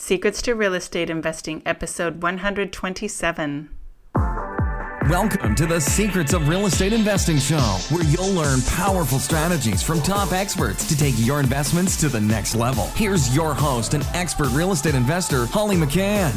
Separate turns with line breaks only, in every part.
Secrets to Real Estate Investing, episode 127.
Welcome to the Secrets of Real Estate Investing Show, where you'll learn powerful strategies from top experts to take your investments to the next level. Here's your host and expert real estate investor, Holly McCann.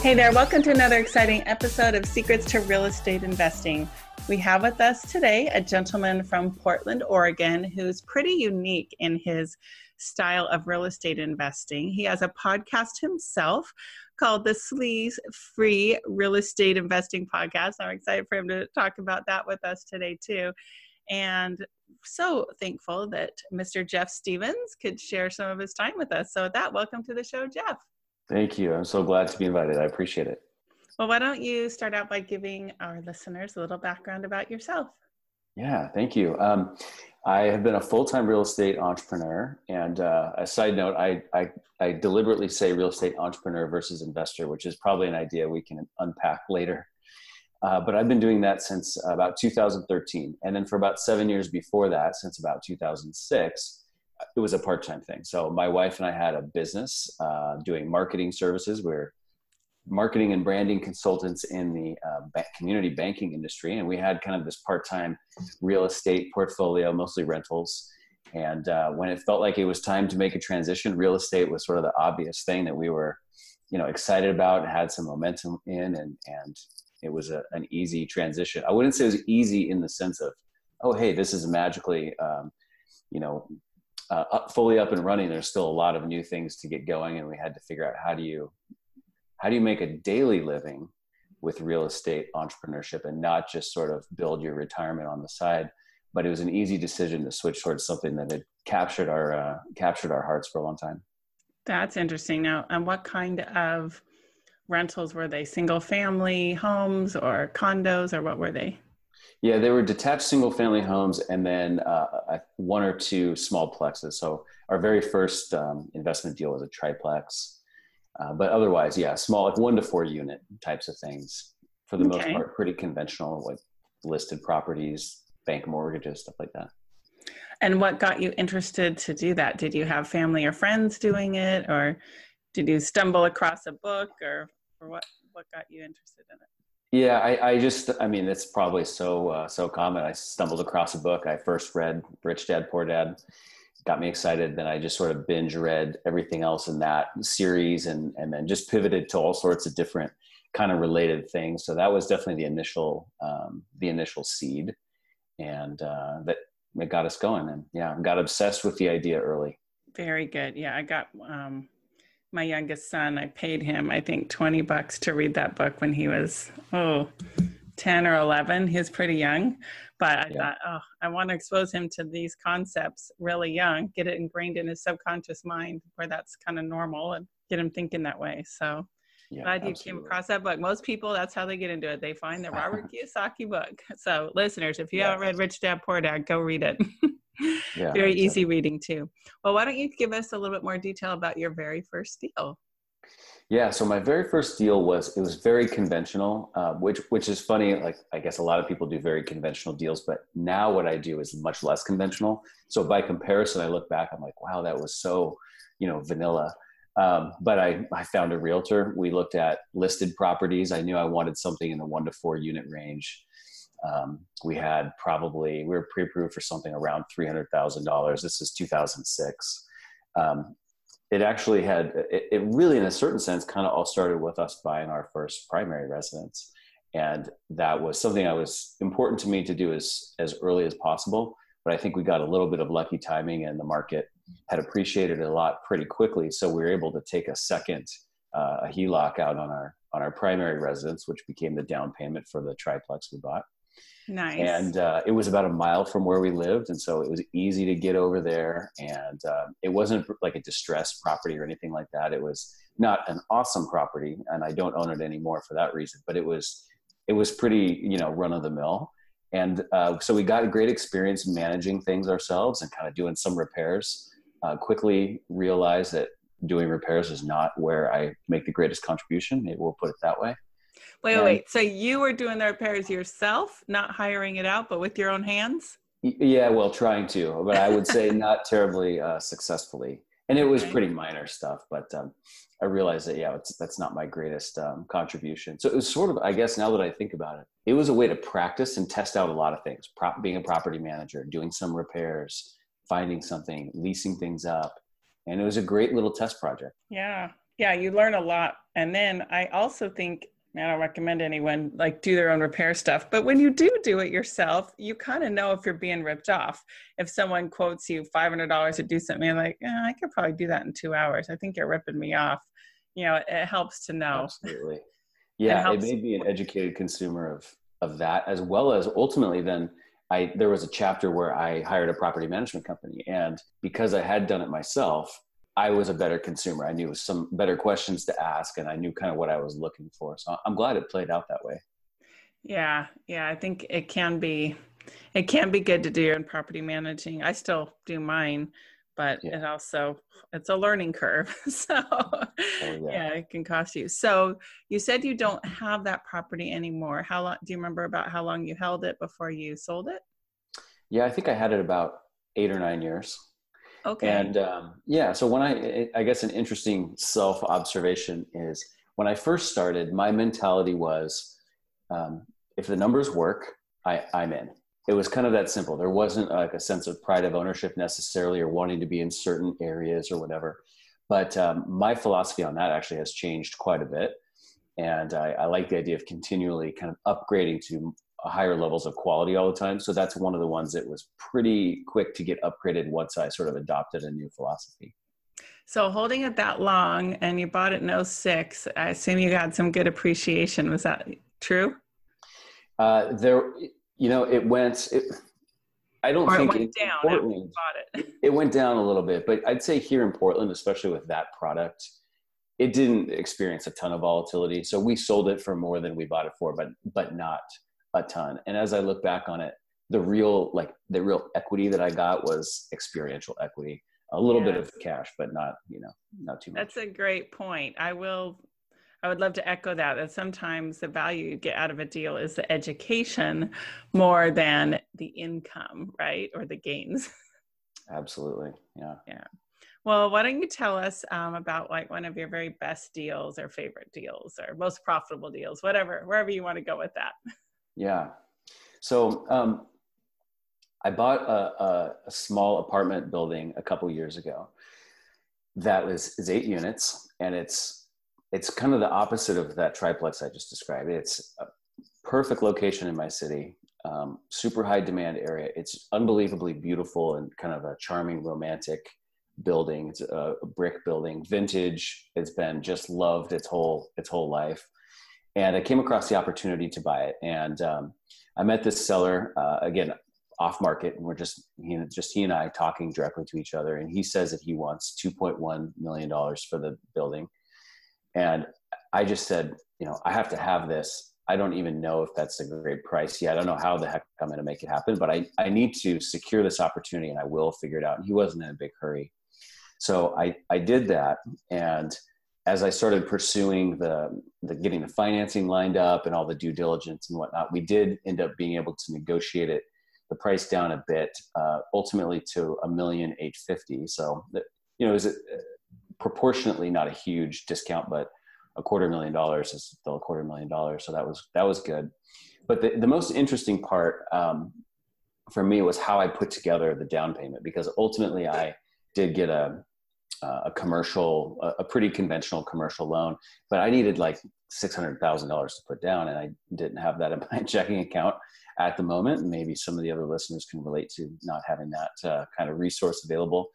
Hey there, welcome to another exciting episode of Secrets to Real Estate Investing. We have with us today a gentleman from Portland, Oregon, who's pretty unique in his style of real estate investing. He has a podcast himself called the Sleaze Free Real Estate Investing Podcast. I'm excited for him to talk about that with us today, too. And so thankful that Mr. Jeff Stevens could share some of his time with us. So, with that, welcome to the show, Jeff.
Thank you. I'm so glad to be invited. I appreciate it.
Well, why don't you start out by giving our listeners a little background about yourself?
Yeah, thank you. Um, I have been a full-time real estate entrepreneur, and uh, a side note, I, I, I deliberately say real estate entrepreneur versus investor, which is probably an idea we can unpack later. Uh, but I've been doing that since about 2013, and then for about seven years before that, since about 2006, it was a part-time thing. So my wife and I had a business uh, doing marketing services. We're marketing and branding consultants in the uh, community banking industry, and we had kind of this part-time real estate portfolio, mostly rentals. And uh, when it felt like it was time to make a transition, real estate was sort of the obvious thing that we were, you know, excited about and had some momentum in, and and it was a, an easy transition. I wouldn't say it was easy in the sense of, oh, hey, this is magically, um, you know, uh, fully up and running. There's still a lot of new things to get going, and we had to figure out how do you how do you make a daily living with real estate entrepreneurship and not just sort of build your retirement on the side? But it was an easy decision to switch towards something that had captured our uh, captured our hearts for a long time.
That's interesting. Now and what kind of rentals were they? Single family homes or condos or what were they?
Yeah they were detached single family homes and then uh, one or two small plexes. So our very first um, investment deal was a triplex uh, but otherwise, yeah, small, like one to four unit types of things for the okay. most part, pretty conventional, like listed properties, bank mortgages, stuff like that.
And what got you interested to do that? Did you have family or friends doing it, or did you stumble across a book, or, or what? What got you interested in it?
Yeah, I, I just, I mean, it's probably so uh, so common. I stumbled across a book. I first read Rich Dad Poor Dad, got me excited. Then I just sort of binge read everything else in that series and, and then just pivoted to all sorts of different kind of related things. So that was definitely the initial, um, the initial seed and uh, that it got us going. And yeah, got obsessed with the idea early.
Very good. Yeah. I got, um, my youngest son, I paid him, I think 20 bucks to read that book when he was, oh, 10 or 11. He's pretty young. But I yeah. thought, oh, I want to expose him to these concepts really young, get it ingrained in his subconscious mind where that's kind of normal and get him thinking that way. So yeah, glad you absolutely. came across that book. Most people, that's how they get into it. They find the Robert Kiyosaki book. So, listeners, if you haven't read Rich Dad Poor Dad, go read it. yeah, very easy reading too. Well, why don't you give us a little bit more detail about your very first deal?
Yeah, so my very first deal was it was very conventional, uh, which which is funny. Like I guess a lot of people do very conventional deals, but now what I do is much less conventional. So by comparison, I look back, I'm like, wow, that was so, you know, vanilla. Um, but I I found a realtor. We looked at listed properties. I knew I wanted something in the one to four unit range. Um, we had probably we were pre-approved for something around three hundred thousand dollars. This is two thousand six. Um, it actually had it, it, really in a certain sense kind of all started with us buying our first primary residence. And that was something i was important to me to do as as early as possible. But i think we got a little bit of lucky timing and the market had appreciated a lot pretty quickly. So we were able to take a second uh, a heloc out on our on our primary residence which became the down payment for the triplex we bought
Nice.
And uh, it was about a mile from where we lived, and so it was easy to get over there. And uh, it wasn't like a distressed property or anything like that. It was not an awesome property, and I don't own it anymore for that reason. But it was it was pretty you know run of the mill. And uh, so we got a great experience managing things ourselves and kind of doing some repairs. Uh, quickly realized that doing repairs is not where I make the greatest contribution. Maybe we'll put it that way.
Wait, and, wait. So you were doing the repairs yourself, not hiring it out, but with your own hands?
Yeah, well, trying to, but I would say not terribly uh, successfully. and it was pretty minor stuff but um, i realized that yeah that's not my greatest um, contribution. So it was sort of i guess now that i think about it it was a way to practice and test out a lot of things. Being a property manager doing some repairs finding something leasing things up and it was a great little test project.
Yeah. Yeah you learn a lot. And then i also think I don't recommend anyone like do their own repair stuff. But when you do do it yourself, you kind of know if you're being ripped off. If someone quotes you $500 to do something, like, eh, I could probably do that in two hours. I think you're ripping me off. You know, it helps to know.
Absolutely. Yeah, it, it made me an educated consumer of of that, as well as ultimately then I there was a chapter where I hired a property management company, and because I had done it myself, I was a better consumer. I knew some better questions to ask and I knew kind of what I was looking for. So I'm glad it played out that way.
Yeah. Yeah. I think it can be, it can be good to do your own property managing. I still do mine, but yeah. it also, it's a learning curve. so oh, yeah. yeah, it can cost you. So you said you don't have that property anymore. How long, do you remember about how long you held it before you sold it?
Yeah, I think I had it about eight or nine years.
Okay.
And um, yeah, so when I, I guess an interesting self observation is when I first started, my mentality was um, if the numbers work, I, I'm in. It was kind of that simple. There wasn't like a sense of pride of ownership necessarily or wanting to be in certain areas or whatever. But um, my philosophy on that actually has changed quite a bit. And I, I like the idea of continually kind of upgrading to higher levels of quality all the time. So that's one of the ones that was pretty quick to get upgraded once I sort of adopted a new philosophy.
So holding it that long and you bought it in 06, I assume you got some good appreciation. Was that true?
Uh, there, you know, it went, it, I don't
or
think
it went down Portland,
it. it went down a little bit, but I'd say here in Portland, especially with that product, it didn't experience a ton of volatility. So we sold it for more than we bought it for, but, but not a ton. And as I look back on it, the real like the real equity that I got was experiential equity. A little yes. bit of cash, but not you know not too much.
That's a great point. I will. I would love to echo that. That sometimes the value you get out of a deal is the education more than the income, right, or the gains.
Absolutely. Yeah.
Yeah. Well, why don't you tell us um, about like one of your very best deals or favorite deals or most profitable deals, whatever, wherever you want to go with that.
Yeah. So um, I bought a, a, a, small apartment building a couple years ago that was is eight units, and it's it's kind of the opposite of that triplex I just described. It's a perfect location in my city, um, super high demand area. It's unbelievably beautiful and kind of a charming, romantic building. It's a brick building, vintage. It's been just loved its whole its whole life and I came across the opportunity to buy it. And um, I met this seller uh, again off market, and we're just he, just he and I talking directly to each other. And he says that he wants 2.1 million dollars for the building, and I just said, you know, I have to have this. I don't even know if that's a great price yet. I don't know how the heck I'm going to make it happen, but I, I need to secure this opportunity and I will figure it out. And he wasn't in a big hurry. So I, I did that. And as I started pursuing the, the getting the financing lined up and all the due diligence and whatnot, we did end up being able to negotiate it, the price down a bit, uh, ultimately to a million eight fifty. So, you know, is it proportionately not a huge discount, but a quarter million dollars is still a quarter million dollars. So that was that was good. But the, the most interesting part um, for me was how I put together the down payment because ultimately I did get a uh, a commercial, a, a, pretty conventional commercial loan, but I needed like six hundred thousand dollars to put down, and I didn't have that in my checking account at the moment. Maybe some of the other listeners can relate to not having that uh, kind of resource available.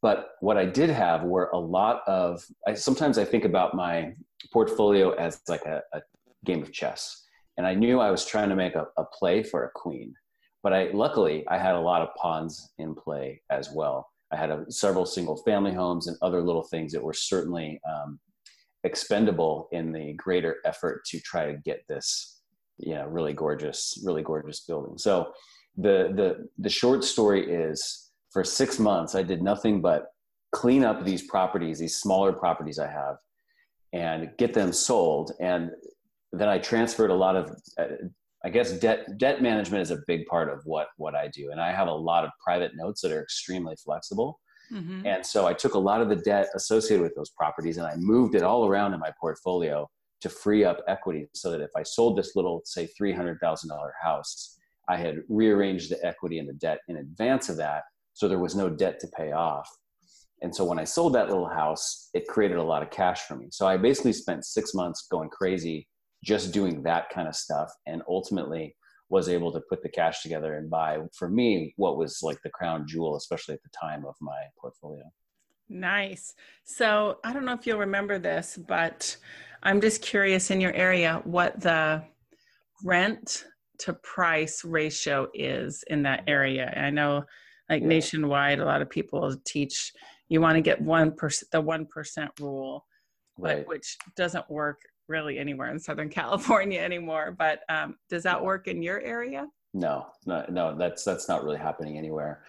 But what I did have were a lot of. I, sometimes I think about my portfolio as like a, a game of chess, and I knew I was trying to make a, a play for a queen, but I luckily I had a lot of pawns in play as well I had a, several single family homes and other little things that were certainly um, expendable in the greater effort to try to get this, you know, really gorgeous, really gorgeous building. So the the the short story is for six months I did nothing but clean up these properties, these smaller properties I have, and get them sold. And then I transferred a lot of uh, I guess debt debt management is a big part of what what I do, and I have a lot of private notes that are extremely flexible. Mm-hmm. And so I took a lot of the debt associated with those properties and I moved it all around in my portfolio to free up equity so that if I sold this little, say, $300,000 house, I had rearranged the equity and the debt in advance of that. So there was no debt to pay off. And so when I sold that little house, it created a lot of cash for me. So I basically spent six months going crazy just doing that kind of stuff and ultimately was able to put the cash together and buy for me what was like the crown jewel especially at the time of my portfolio
nice so i don't know if you'll remember this but i'm just curious in your area what the rent to price ratio is in that area i know like yeah. nationwide a lot of people teach you want to get 1% the 1% rule right. but which doesn't work really anywhere in Southern California anymore. But um, does that work in your area?
No, no, no. That's that's not really happening anywhere.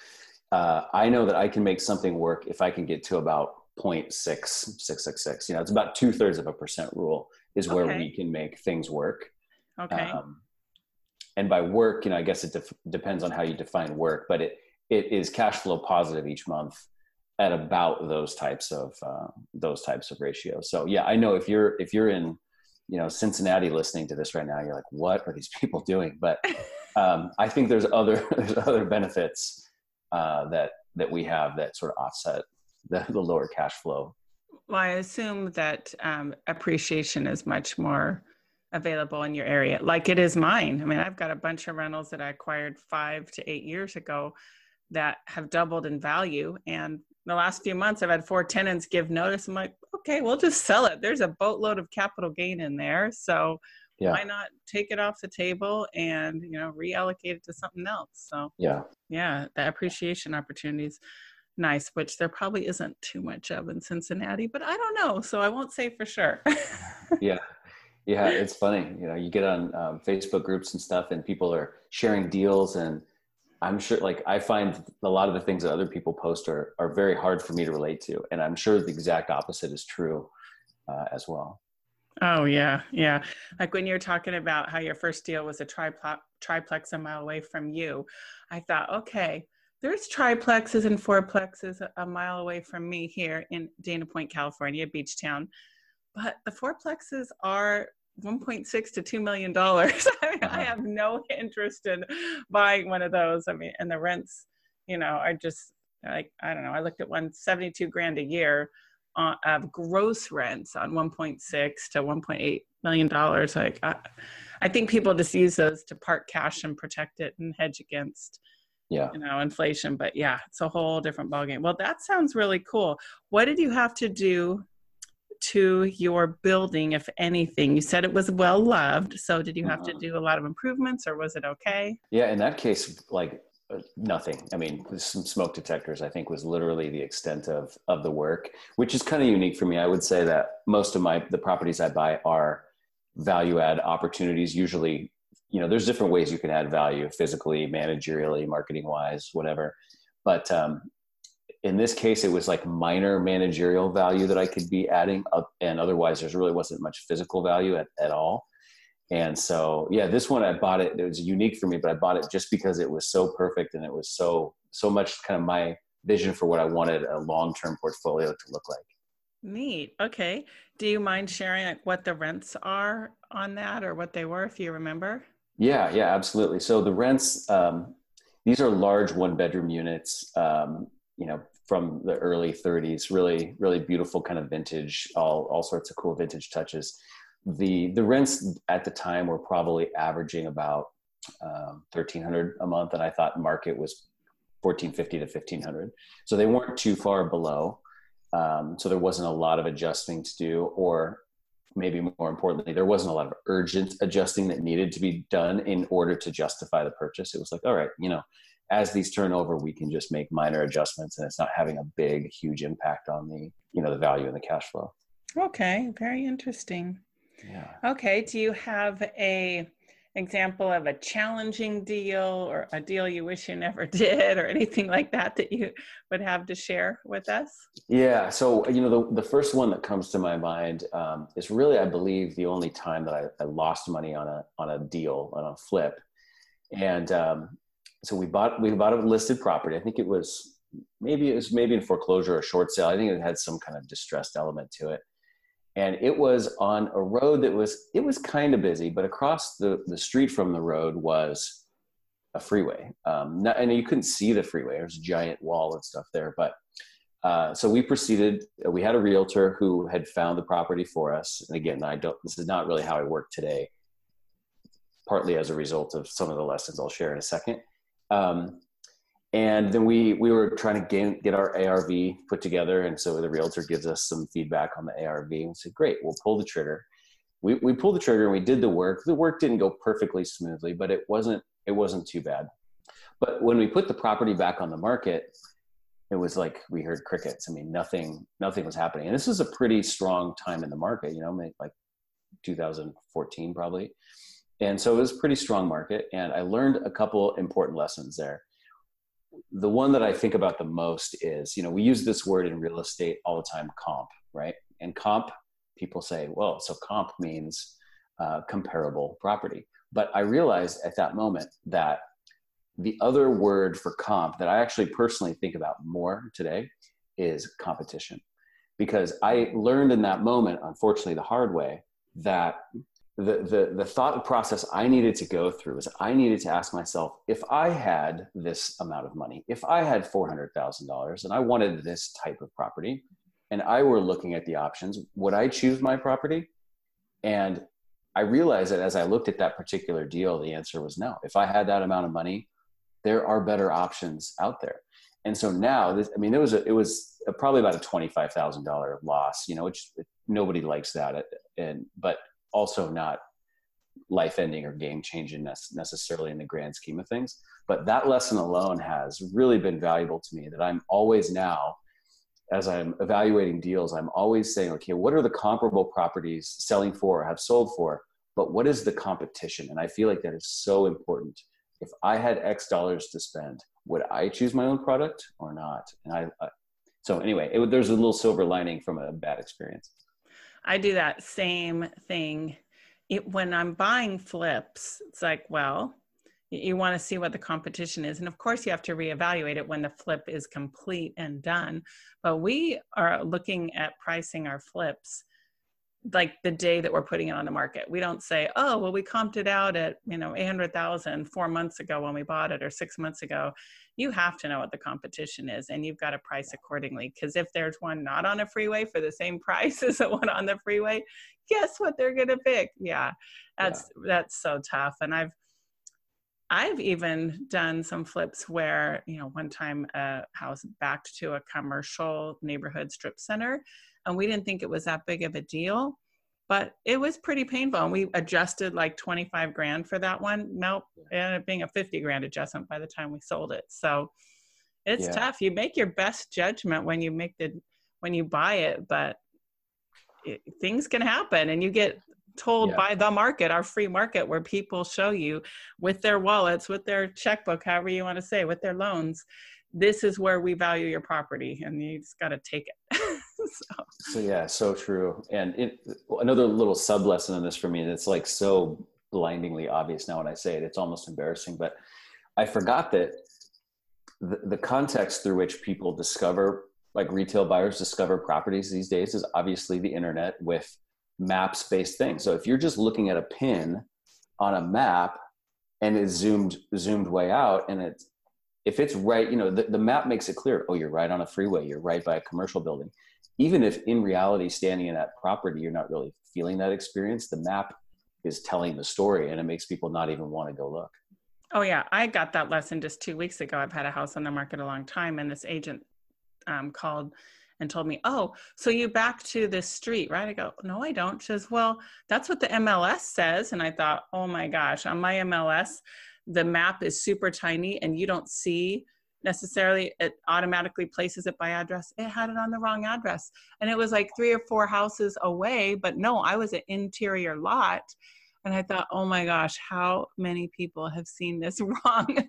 Uh, I know that I can make something work if I can get to about 0.6666. You know, it's about two thirds of a percent rule is where okay. we can make things work.
Okay. Um,
and by work, you know, I guess it def- depends on how you define work, but it it is cash flow positive each month at about those types of uh, those types of ratios. So yeah, I know if you're if you're in you know Cincinnati listening to this right now, you're like, what are these people doing? But um, I think there's other there's other benefits uh, that that we have that sort of offset the, the lower cash flow.
Well, I assume that um, appreciation is much more available in your area, like it is mine. I mean, I've got a bunch of rentals that I acquired five to eight years ago that have doubled in value, and the last few months I've had four tenants give notice. I'm like, okay, we'll just sell it. There's a boatload of capital gain in there. So yeah. why not take it off the table and, you know, reallocate it to something else? So
yeah.
Yeah. The appreciation opportunities nice, which there probably isn't too much of in Cincinnati, but I don't know. So I won't say for sure.
yeah. Yeah. It's funny. You know, you get on um, Facebook groups and stuff and people are sharing deals and I'm sure like I find a lot of the things that other people post are, are very hard for me to relate to. And I'm sure the exact opposite is true uh, as well.
Oh yeah. Yeah. Like when you're talking about how your first deal was a triplex, triplex a mile away from you, I thought, okay, there's triplexes and fourplexes a mile away from me here in Dana Point, California, beach town. But the fourplexes are 1.6 to 2 million dollars. I, mean, uh-huh. I have no interest in buying one of those. I mean and the rents you know are just like i don't know. I looked at one 72 grand a year of gross rents on 1.6 to 1.8 million dollars. Like I, I think people just use those to park cash and protect it and hedge against
yeah.
you know inflation. But yeah it's a whole different ballgame. Well that sounds really cool. What did you have to do to your building, if anything? You said it was well loved. So did you have to uh-huh. do a lot of improvements or was it okay?
Yeah, in that case, like uh, nothing. I mean, some smoke detectors, I think was literally the extent of, of the work, which is kind of unique for me. I would say that most of my, the properties I buy are value add opportunities. Usually, you know, there's different ways you can add value physically, managerially, marketing wise, whatever. But um, in this case, it was like minor managerial value that I could be adding up, and otherwise, there really wasn't much physical value at, at all. And so, yeah, this one I bought it. It was unique for me, but I bought it just because it was so perfect and it was so so much kind of my vision for what I wanted a long term portfolio to look like.
Neat. Okay. Do you mind sharing like what the rents are on that or what they were, if you remember?
Yeah, yeah, absolutely. So the rents, um, these are large one bedroom units. Um, you know, from the early 30s, really, really beautiful kind of vintage, all, all sorts of cool vintage touches. The, the rents at the time were probably averaging about um, 1300 a month. And I thought market was 1450 to 1500. So they weren't too far below. Um, so there wasn't a lot of adjusting to do, or maybe more importantly, there wasn't a lot of urgent adjusting that needed to be done in order to justify the purchase. It was like, all right, you know, as these turn over, we can just make minor adjustments and it's not having a big, huge impact on the, you know, the value and the cash flow.
Okay. Very interesting.
Yeah.
Okay. Do you have a example of a challenging deal or a deal you wish you never did or anything like that that you would have to share with us?
Yeah. So, you know, the, the first one that comes to my mind um, is really, I believe, the only time that I, I lost money on a, on a deal, on a flip. And um, so we bought we bought a listed property. I think it was maybe it was maybe in foreclosure or short sale. I think it had some kind of distressed element to it. And it was on a road that was it was kind of busy, but across the the street from the road was a freeway. Um, not, and you couldn't see the freeway. There's a giant wall and stuff there, but uh, so we proceeded. We had a realtor who had found the property for us. And again, I don't. This is not really how I work today. Partly as a result of some of the lessons I'll share in a second. Um, and then we we were trying to get our ARV put together, and so the realtor gives us some feedback on the ARV, and we said, "Great, we'll pull the trigger." We we pulled the trigger and we did the work. The work didn't go perfectly smoothly, but it wasn't it wasn't too bad. But when we put the property back on the market, it was like we heard crickets. I mean, nothing nothing was happening, and this was a pretty strong time in the market. You know, like 2014 probably, and so it was a pretty strong market. And I learned a couple important lessons there the one that I think about the most is, you know, we use this word in real estate all the time, comp, right? And comp, people say, well, so comp means uh, comparable property. But I realized at that moment that the other word for comp that I actually personally think about more today is competition. Because I learned in that moment, unfortunately, the hard way, that the, the, the thought process I needed to go through is I needed to ask myself if I had this amount of money, if I had $400,000 and I wanted this type of property and I were looking at the options, would I choose my property? And I realized that as I looked at that particular deal, the answer was no. If I had that amount of money, there are better options out there. And so now, this, I mean, it was a, it was a, probably about a twenty five thousand dollar loss, you know, which nobody likes that. And but also not life ending or game changing necessarily in the grand scheme of things. But that lesson alone has really been valuable to me that I'm always now, as I'm evaluating deals, I'm always saying, okay, what are the comparable properties selling for or have sold for? But what is the competition? And I feel like that is so important. If I had X dollars to spend, would I choose my own product or not? And I, I so anyway, it, there's a little silver lining from a bad experience.
I do that same thing. It, when I'm buying flips, it's like, well, you want to see what the competition is. And of course, you have to reevaluate it when the flip is complete and done. But we are looking at pricing our flips like the day that we're putting it on the market. We don't say, oh, well, we comped it out at, you know, 800,000 four months ago when we bought it or six months ago. You have to know what the competition is and you've got to price accordingly. Because if there's one not on a freeway for the same price as the one on the freeway, guess what they're going to pick? Yeah, that's, yeah. that's so tough. And I've, I've even done some flips where, you know, one time uh, a house backed to a commercial neighborhood strip center and we didn't think it was that big of a deal but it was pretty painful. And we adjusted like 25 grand for that one. Nope it ended up being a 50 grand adjustment by the time we sold it. So it's yeah. tough. You make your best judgment when you make the when you buy it but it, things can happen and you get told yeah. by the market our free market where people show you with their wallets with their checkbook however you want to say with their loans this is where we value your property and you just got to take it
so. so. yeah so true and it, another little sub lesson in this for me that's like so blindingly obvious now when i say it it's almost embarrassing but i forgot that the, the context through which people discover like retail buyers discover properties these days is obviously the internet with maps based things so if you're just looking at a pin on a map and it's zoomed zoomed way out and it's if it's right, you know, the, the map makes it clear. Oh, you're right on a freeway. You're right by a commercial building. Even if in reality, standing in that property, you're not really feeling that experience, the map is telling the story and it makes people not even want to go look.
Oh, yeah. I got that lesson just two weeks ago. I've had a house on the market a long time, and this agent um, called and told me, Oh, so you back to this street, right? I go, No, I don't. She says, Well, that's what the MLS says. And I thought, Oh my gosh, on my MLS, the map is super tiny and you don't see necessarily it automatically places it by address. It had it on the wrong address. And it was like three or four houses away but no i was an interior lot. And i thought oh my gosh how many people have seen this wrong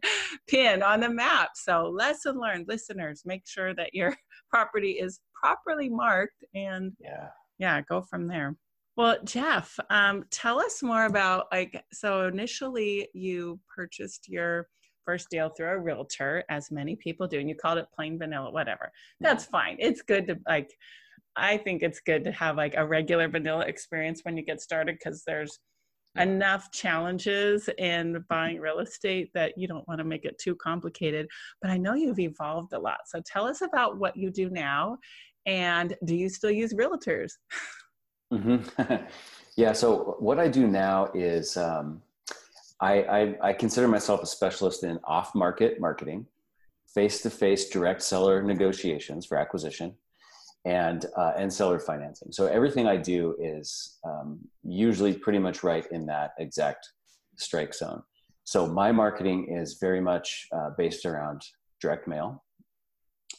pin on the map? So lesson learned listeners make sure that your property is properly marked and
yeah.
yeah go from there. Well, Jeff, um, tell us more about like so. Initially, you purchased your first deal through a realtor, as many people do, and you called it plain vanilla, whatever. That's fine. It's good to like. I think it's good to have like a regular vanilla experience when you get started because there's enough challenges in buying real estate that you don't want to make it too complicated. But I know you've evolved a lot. So tell us about what you do now and do you still use realtors?
Mm-hmm. yeah. So what I do now is um, I, I, I consider myself a specialist in off-market marketing, face-to-face direct seller negotiations for acquisition, and uh, and seller financing. So everything I do is um, usually pretty much right in that exact strike zone. So my marketing is very much uh, based around direct mail,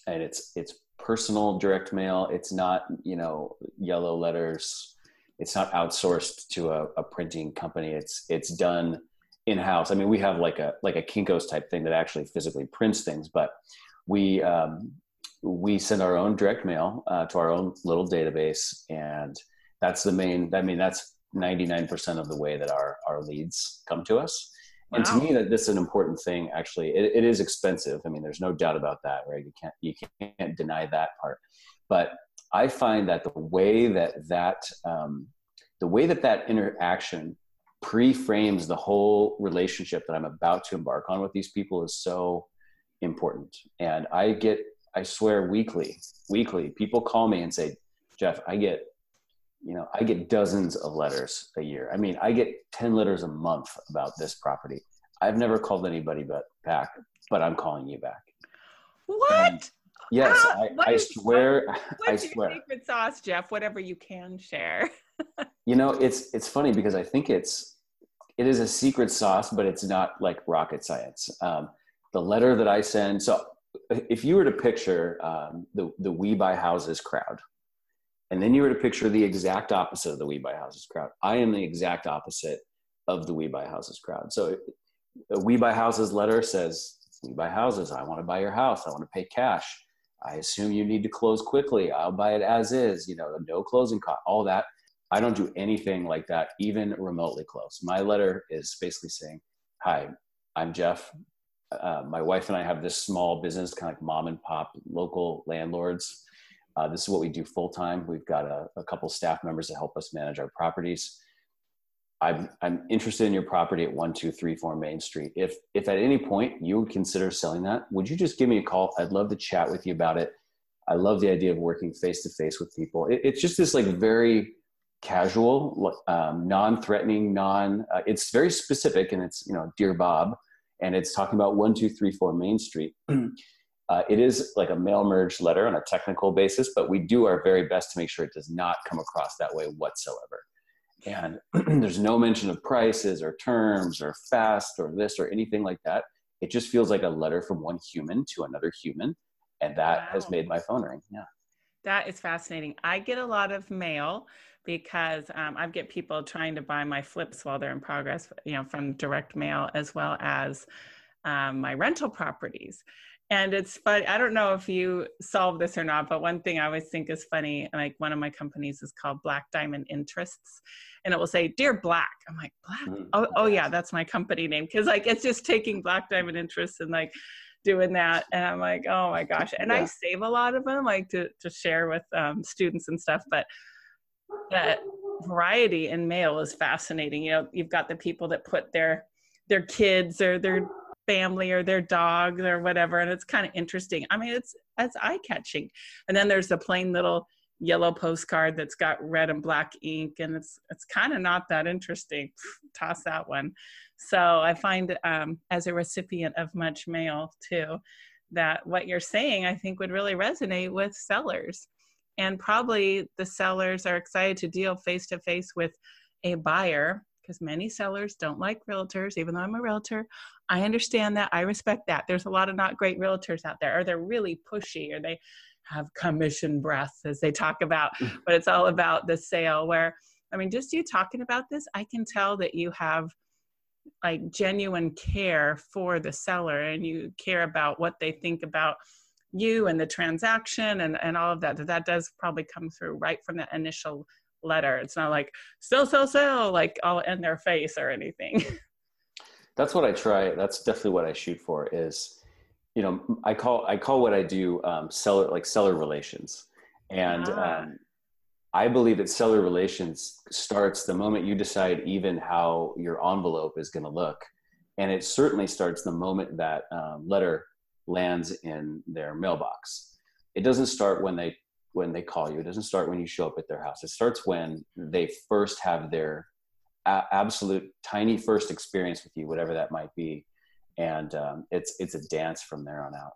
and it's it's personal direct mail. It's not you know yellow letters. It's not outsourced to a, a printing company. It's it's done in house. I mean, we have like a like a Kinkos type thing that actually physically prints things, but we um, we send our own direct mail uh, to our own little database, and that's the main. I mean, that's ninety nine percent of the way that our our leads come to us. Wow. And to me, that this is an important thing. Actually, it, it is expensive. I mean, there's no doubt about that, right? You can't you can't deny that part. But I find that the way that that um, the way that that interaction pre-frames the whole relationship that I'm about to embark on with these people is so important. And I get, I swear, weekly, weekly, people call me and say, Jeff, I get, you know, I get dozens of letters a year. I mean, I get 10 letters a month about this property. I've never called anybody but back, but I'm calling you back.
What? And
yes, I, I is, swear.
What's
I swear.
your secret sauce, Jeff? Whatever you can share.
You know, it's it's funny because I think it's it is a secret sauce, but it's not like rocket science. Um, the letter that I send. So, if you were to picture um, the the We Buy Houses crowd, and then you were to picture the exact opposite of the We Buy Houses crowd, I am the exact opposite of the We Buy Houses crowd. So, We Buy Houses letter says, "We buy houses. I want to buy your house. I want to pay cash." I assume you need to close quickly. I'll buy it as is, you know, no closing cost, all that. I don't do anything like that, even remotely close. My letter is basically saying, Hi, I'm Jeff. Uh, my wife and I have this small business, kind of like mom and pop local landlords. Uh, this is what we do full time. We've got a, a couple staff members to help us manage our properties. I'm, I'm interested in your property at 1234 Main Street. If, if at any point you would consider selling that, would you just give me a call? I'd love to chat with you about it. I love the idea of working face to face with people. It, it's just this like very casual, um, non-threatening, non. Uh, it's very specific, and it's you know, dear Bob, and it's talking about one two three four Main Street. uh, it is like a mail merge letter on a technical basis, but we do our very best to make sure it does not come across that way whatsoever and there's no mention of prices or terms or fast or this or anything like that it just feels like a letter from one human to another human and that wow. has made my phone ring yeah
that is fascinating i get a lot of mail because um, i get people trying to buy my flips while they're in progress you know from direct mail as well as um, my rental properties and it's funny. I don't know if you solve this or not, but one thing I always think is funny, like one of my companies is called Black Diamond Interests, and it will say, Dear Black. I'm like, Black? Mm-hmm. Oh, oh yeah, that's my company name. Cause like it's just taking Black Diamond Interests and like doing that. And I'm like, oh my gosh. And yeah. I save a lot of them like to, to share with um, students and stuff. But that variety in mail is fascinating. You know, you've got the people that put their their kids or their family or their dog or whatever and it's kind of interesting. I mean it's it's eye-catching. And then there's the plain little yellow postcard that's got red and black ink and it's it's kind of not that interesting. Toss that one. So i find um, as a recipient of much mail too that what you're saying i think would really resonate with sellers and probably the sellers are excited to deal face to face with a buyer because many sellers don't like realtors, even though I'm a realtor. I understand that. I respect that. There's a lot of not great realtors out there, or they're really pushy, or they have commission breath, as they talk about, mm. but it's all about the sale. Where, I mean, just you talking about this, I can tell that you have like genuine care for the seller and you care about what they think about you and the transaction and, and all of that that that does probably come through right from the initial letter. It's not like sell, sell, sell, like all in their face or anything.
that's what I try. That's definitely what I shoot for. Is you know I call I call what I do um, seller like seller relations, and ah. um, I believe that seller relations starts the moment you decide even how your envelope is going to look, and it certainly starts the moment that um, letter lands in their mailbox. It doesn't start when they when they call you. It doesn't start when you show up at their house. It starts when they first have their a- absolute tiny first experience with you, whatever that might be, and um, it's it's a dance from there on out.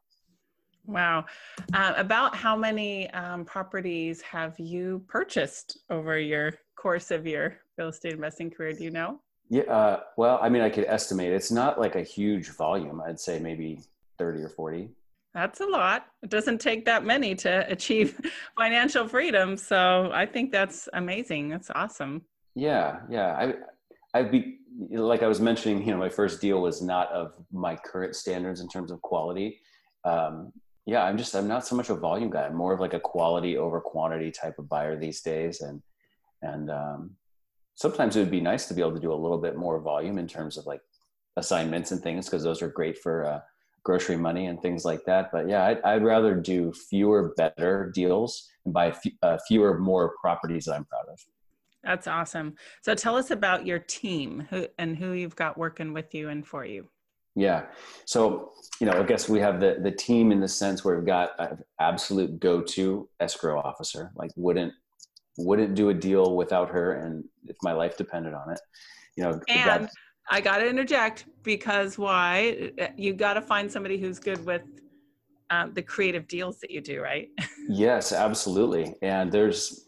Wow. Uh, about how many um, properties have you purchased over your course of your real estate investing career? Do you know?
Yeah. Uh, well, I mean, I could estimate. It's not like a huge volume. I'd say maybe 30 or 40.
That's a lot. It doesn't take that many to achieve financial freedom. So I think that's amazing. That's awesome.
Yeah, yeah. I I'd be like I was mentioning, you know, my first deal was not of my current standards in terms of quality. Um, yeah, I'm just I'm not so much a volume guy. I'm more of like a quality over quantity type of buyer these days, and and um, sometimes it would be nice to be able to do a little bit more volume in terms of like assignments and things because those are great for uh, grocery money and things like that. But yeah, I'd, I'd rather do fewer, better deals and buy f- uh, fewer, more properties that I'm proud of.
That's awesome. So tell us about your team who, and who you've got working with you and for you.
Yeah. So, you know, I guess we have the, the team in the sense where we've got an absolute go-to escrow officer, like wouldn't, wouldn't do a deal without her. And if my life depended on it, you know,
and I got to interject because why? You got to find somebody who's good with um, the creative deals that you do, right?
yes, absolutely. And there's,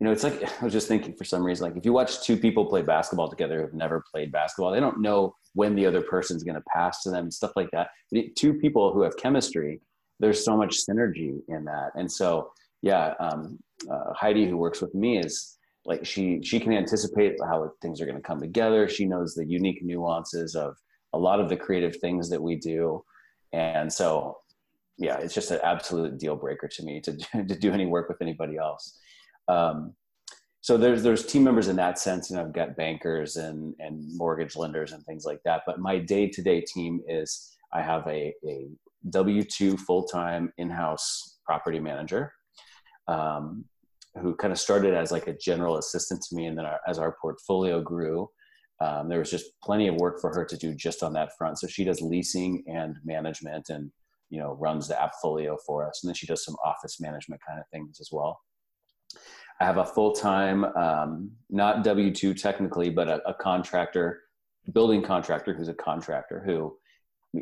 you know, it's like I was just thinking for some reason, like if you watch two people play basketball together who've never played basketball, they don't know when the other person's going to pass to them, and stuff like that. But two people who have chemistry, there's so much synergy in that. And so, yeah, um, uh, Heidi, who works with me, is like she she can anticipate how things are going to come together. She knows the unique nuances of a lot of the creative things that we do. And so yeah it's just an absolute deal breaker to me to, to do any work with anybody else. Um, so there's there's team members in that sense and i've got bankers and and mortgage lenders and things like that. But my day-to-day team is i have a, a w2 full-time in-house property manager. Um, who kind of started as like a general assistant to me and then our, as our portfolio grew um, there was just plenty of work for her to do just on that front. So she does leasing and management and you know runs the appfolio for us and then she does some office management kind of things as well. I have a full-time um, not w2 technically but a, a contractor building contractor who's a contractor who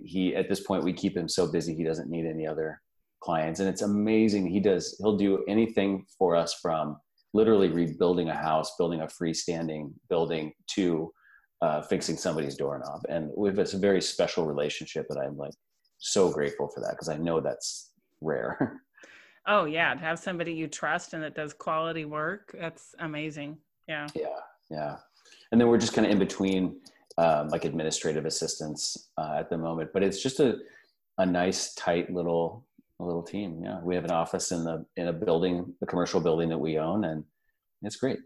he at this point we keep him so busy he doesn't need any other clients and it's amazing. He does he'll do anything for us from literally rebuilding a house building a freestanding building to uh, fixing somebody's doorknob. And we have a very special relationship that i'm like so grateful for that because i know that's rare.
Oh yeah to have somebody you trust and that does quality work that's amazing. Yeah.
Yeah yeah. And then we're just kind of in between um, like administrative assistance uh, at the moment but it's just a a nice tight little a little team. Yeah, we have an office in the in a building, the commercial building that we own, and it's great.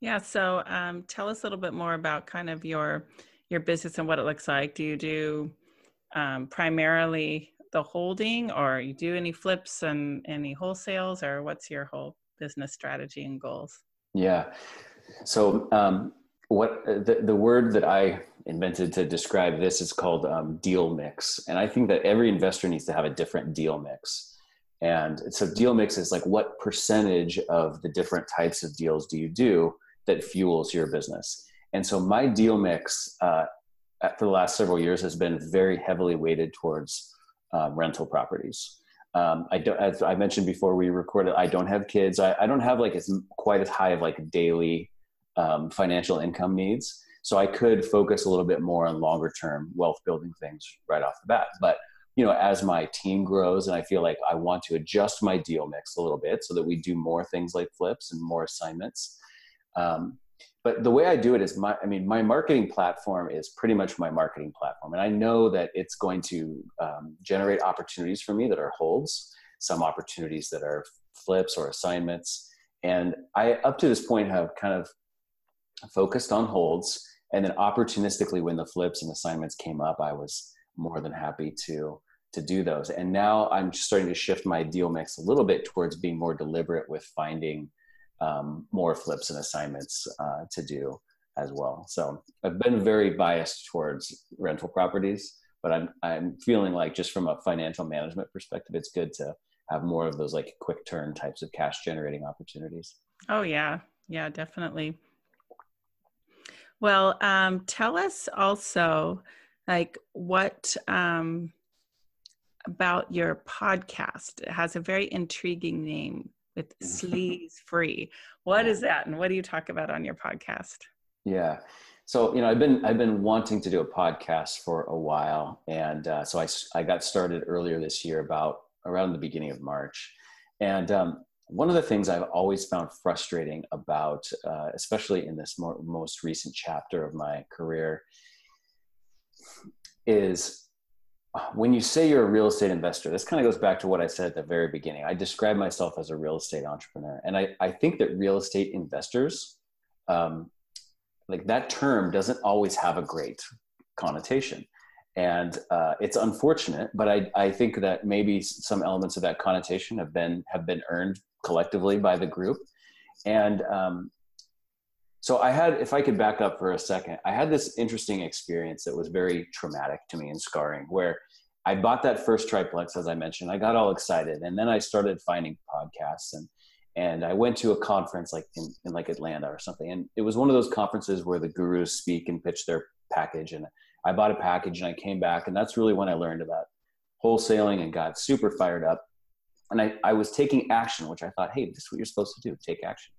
Yeah. So, um, tell us a little bit more about kind of your your business and what it looks like. Do you do um, primarily the holding, or you do any flips and any wholesales, or what's your whole business strategy and goals?
Yeah. So, um, what the, the word that I invented to describe this is called um, deal mix. And I think that every investor needs to have a different deal mix. And so deal mix is like what percentage of the different types of deals do you do that fuels your business? And so my deal mix uh, for the last several years has been very heavily weighted towards uh, rental properties. Um, I don't, as I mentioned before we recorded, I don't have kids. I, I don't have like as quite as high of like daily um, financial income needs. So I could focus a little bit more on longer term wealth building things right off the bat. But you know, as my team grows and I feel like I want to adjust my deal mix a little bit so that we do more things like flips and more assignments. Um, but the way I do it is my, I mean, my marketing platform is pretty much my marketing platform. And I know that it's going to um, generate opportunities for me that are holds, some opportunities that are flips or assignments. And I, up to this point, have kind of focused on holds and then opportunistically when the flips and assignments came up i was more than happy to to do those. And now i'm starting to shift my deal mix a little bit towards being more deliberate with finding um, more flips and assignments uh, to do as well. So i've been very biased towards rental properties but i'm i'm feeling like just from a financial management perspective it's good to have more of those like quick turn types of cash generating opportunities.
Oh yeah. Yeah definitely well, um, tell us also, like, what um, about your podcast? It has a very intriguing name with Sleaze Free. What is that, and what do you talk about on your podcast?
Yeah, so you know, I've been I've been wanting to do a podcast for a while, and uh, so I I got started earlier this year, about around the beginning of March, and um, one of the things I've always found frustrating about, uh, especially in this more, most recent chapter of my career, is uh, when you say you're a real estate investor, this kind of goes back to what I said at the very beginning. I describe myself as a real estate entrepreneur. And I, I think that real estate investors, um, like that term doesn't always have a great connotation and uh, it's unfortunate but I, I think that maybe some elements of that connotation have been have been earned collectively by the group and um, so i had if i could back up for a second i had this interesting experience that was very traumatic to me and scarring where i bought that first triplex as i mentioned i got all excited and then i started finding podcasts and and i went to a conference like in, in like atlanta or something and it was one of those conferences where the gurus speak and pitch their package and I bought a package and I came back, and that's really when I learned about wholesaling and got super fired up. And I, I was taking action, which I thought, hey, this is what you're supposed to do take action.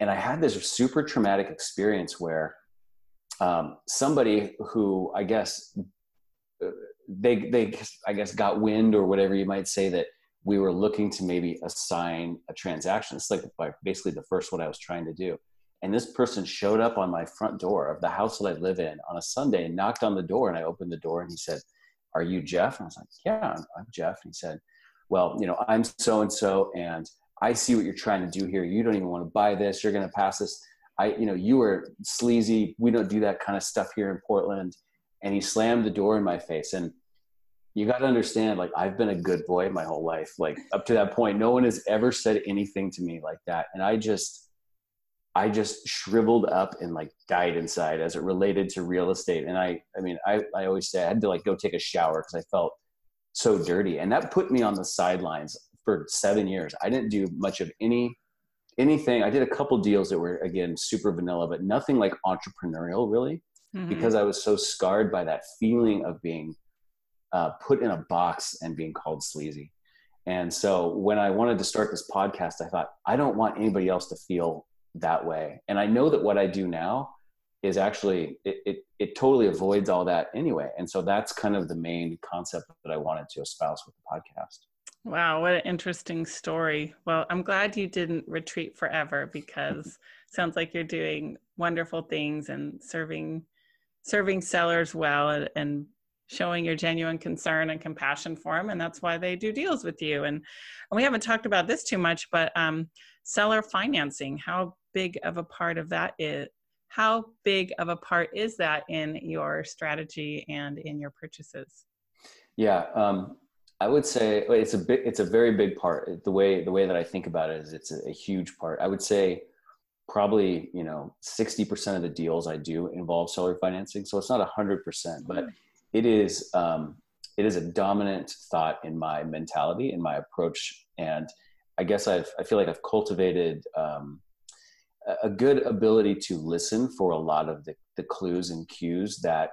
And I had this super traumatic experience where um, somebody who I guess uh, they, they, I guess, got wind or whatever you might say that we were looking to maybe assign a transaction. It's like basically the first one I was trying to do and this person showed up on my front door of the house that I live in on a Sunday and knocked on the door. And I opened the door and he said, Are you Jeff? And I was like, Yeah, I'm, I'm Jeff. And he said, Well, you know, I'm so and so, and I see what you're trying to do here. You don't even want to buy this. You're going to pass this. I, you know, you are sleazy. We don't do that kind of stuff here in Portland. And he slammed the door in my face. And you got to understand, like, I've been a good boy my whole life. Like, up to that point, no one has ever said anything to me like that. And I just, I just shriveled up and like died inside as it related to real estate. And I, I mean, I, I always say I had to like go take a shower because I felt so dirty. And that put me on the sidelines for seven years. I didn't do much of any, anything. I did a couple deals that were again, super vanilla, but nothing like entrepreneurial really, mm-hmm. because I was so scarred by that feeling of being uh, put in a box and being called sleazy. And so when I wanted to start this podcast, I thought, I don't want anybody else to feel that way. And I know that what I do now is actually it, it, it totally avoids all that anyway. And so that's kind of the main concept that I wanted to espouse with the podcast.
Wow, what an interesting story. Well, I'm glad you didn't retreat forever because sounds like you're doing wonderful things and serving serving sellers well and, and showing your genuine concern and compassion for them and that's why they do deals with you and, and we haven't talked about this too much but um, seller financing how big of a part of that is how big of a part is that in your strategy and in your purchases?
Yeah um, i would say it's a big it's a very big part. The way the way that i think about it is it's a, a huge part. I would say probably you know 60% of the deals i do involve seller financing so it's not 100% but it is um, it is a dominant thought in my mentality in my approach and i guess i've i feel like i've cultivated um, a good ability to listen for a lot of the, the clues and cues that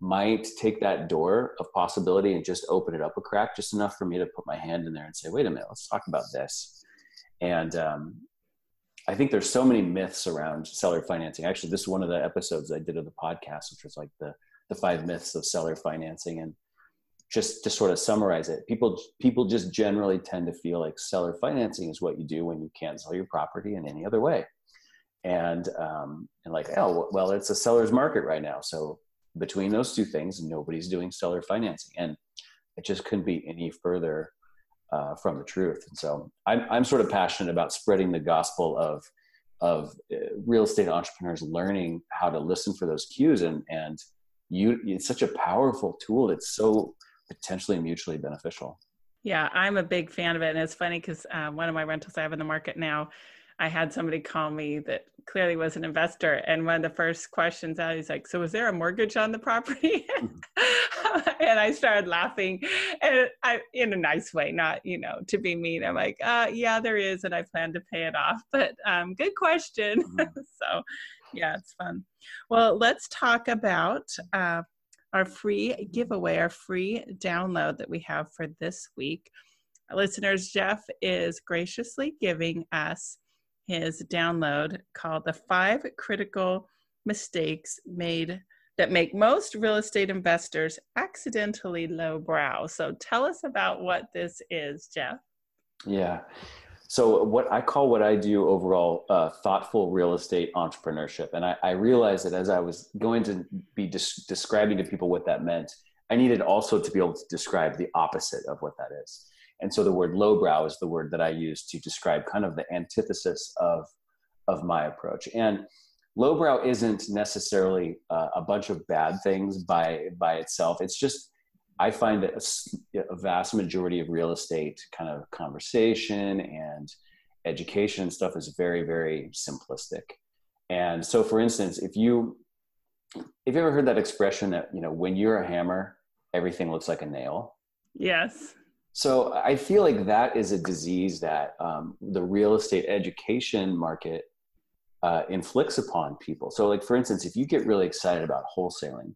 might take that door of possibility and just open it up a crack just enough for me to put my hand in there and say wait a minute let's talk about this. And um, i think there's so many myths around seller financing. Actually this is one of the episodes i did of the podcast which was like the the five myths of seller financing. And just to sort of summarize it people people just generally tend to feel like seller financing is what you do when you can't sell your property in any other way and um, and like oh well it's a seller's market right now. So between those two things nobody's doing seller financing. And it just couldn't be any further uh, from the truth. And so I'm, I'm sort of passionate about spreading the gospel of of uh, real estate entrepreneurs learning how to listen for those cues. And and you it's such a powerful tool. It's so potentially mutually beneficial.
Yeah i'm a big fan of it. And it's funny because uh, one of my rentals i have in the market now I had somebody call me that clearly was an investor. And one of the first questions out, he's like, So was there a mortgage on the property? and I started laughing and I, in a nice way, not, you know, to be mean. I'm like, uh, Yeah, there is. And I plan to pay it off. But um, good question. Mm-hmm. so, yeah, it's fun. Well, let's talk about uh, our free giveaway, our free download that we have for this week. listeners, Jeff is graciously giving us his download called The Five Critical Mistakes Made That Make Most Real Estate Investors Accidentally Lowbrow. So tell us about what this is, Jeff.
Yeah. So, what I call what I do overall uh, thoughtful real estate entrepreneurship. And I, I, realized that as I was going to be des- describing to people what that meant, I needed also to be able to describe the opposite of what that is. And so the word lowbrow is the word that I use to describe kind of the antithesis of, of my approach. And lowbrow isn't necessarily uh, a bunch of bad things by, by itself. It's just, I find that a, a vast majority of real estate kind of conversation and education and stuff is very, very simplistic. And so, for instance, if you if you ever heard that expression that you know when you're a hammer, everything looks like a nail.
Yes.
So I feel like that is a disease that um, the real estate education market uh, inflicts upon people. So, like for instance, if you get really excited about wholesaling,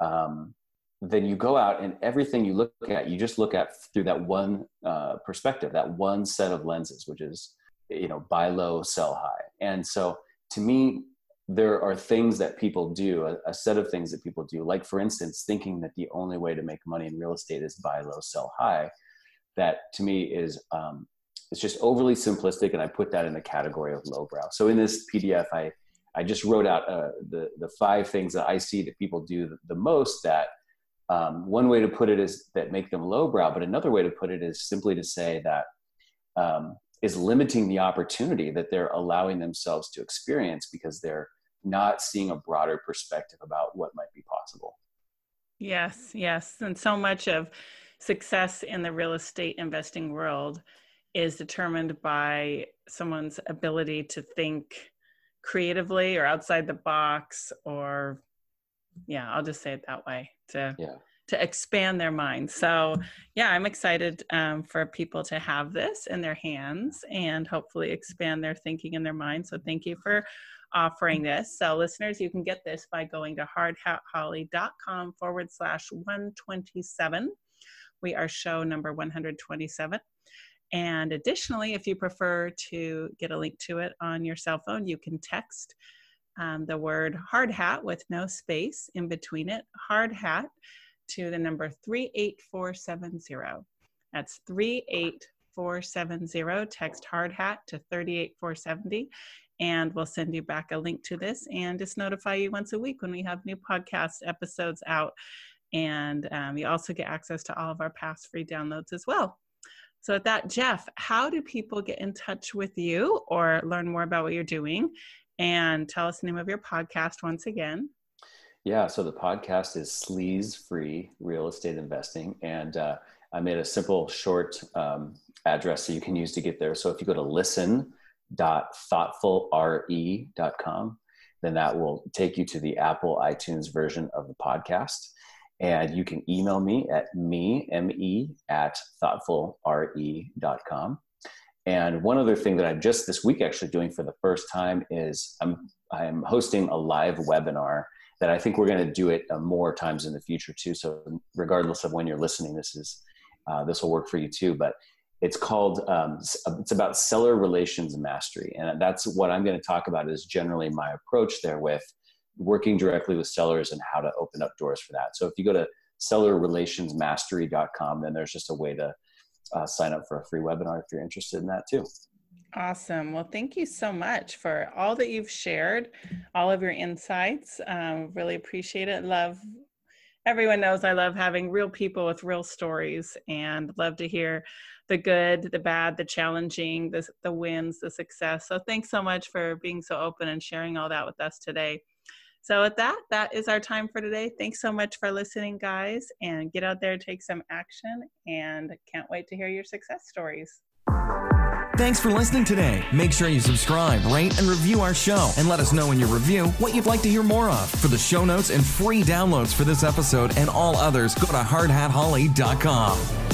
um, then you go out and everything you look at, you just look at through that one uh, perspective, that one set of lenses, which is you know buy low, sell high. And so, to me, there are things that people do, a, a set of things that people do, like for instance, thinking that the only way to make money in real estate is buy low, sell high that to me is um, it's just overly simplistic, and I put that in the category of lowbrow. So in this PDF, I I just wrote out uh, the the five things that I see that people do the, the most. That um, one way to put it is that make them lowbrow, but another way to put it is simply to say that um, is limiting the opportunity that they're allowing themselves to experience because they're not seeing a broader perspective about what might be possible.
Yes, yes, and so much of success in the real estate investing world is determined by someone's ability to think creatively or outside the box or yeah i'll just say it that way to yeah. to expand their mind. So yeah i'm excited um, for people to have this in their hands and hopefully expand their thinking in their mind. So thank you for offering this. So listeners you can get this by going to hardhatholly.com forward slash 127 we are show number 127. And additionally, if you prefer to get a link to it on your cell phone, you can text um, the word hard hat with no space in between it, hard hat, to the number 38470. That's 38470. Text hard hat to 38470 and we'll send you back a link to this and just notify you once a week when we have new podcast episodes out and um, you also get access to all of our past free downloads as well. So, with that, Jeff, how do people get in touch with you or learn more about what you're doing? And tell us the name of your podcast once again.
Yeah, so the podcast is Sleaze Free Real Estate Investing. And uh, I made a simple, short um, address that you can use to get there. So if you go to listen.thoughtfulre.com, then that will take you to the Apple iTunes version of the podcast. And you can email me at me, M-E, at thoughtfulre.com. And one other thing that I'm just this week actually doing for the first time is I'm, I'm hosting a live webinar that I think we're going to do it uh, more times in the future too. So regardless of when you're listening, this is, uh, this will work for you too. But it's called, um, it's about seller relations mastery. And that's what I'm going to talk about is generally my approach there with working directly with sellers and how to open up doors for that. So if you go to sellerrelationsmastery.com, then there's just a way to uh, sign up for a free webinar if you're interested in that too.
Awesome. Well, thank you so much for all that you've shared, all of your insights. Um, really appreciate it. Love everyone knows I love having real people with real stories and love to hear the good, the bad, the challenging, the, the wins, the success. So thanks so much for being so open and sharing all that with us today. So with that, that is our time for today. Thanks so much for listening, guys, and get out there, take some action, and can't wait to hear your success stories.
Thanks for listening today. Make sure you subscribe, rate, and review our show, and let us know in your review what you'd like to hear more of. For the show notes and free downloads for this episode and all others, go to hardhatholly.com.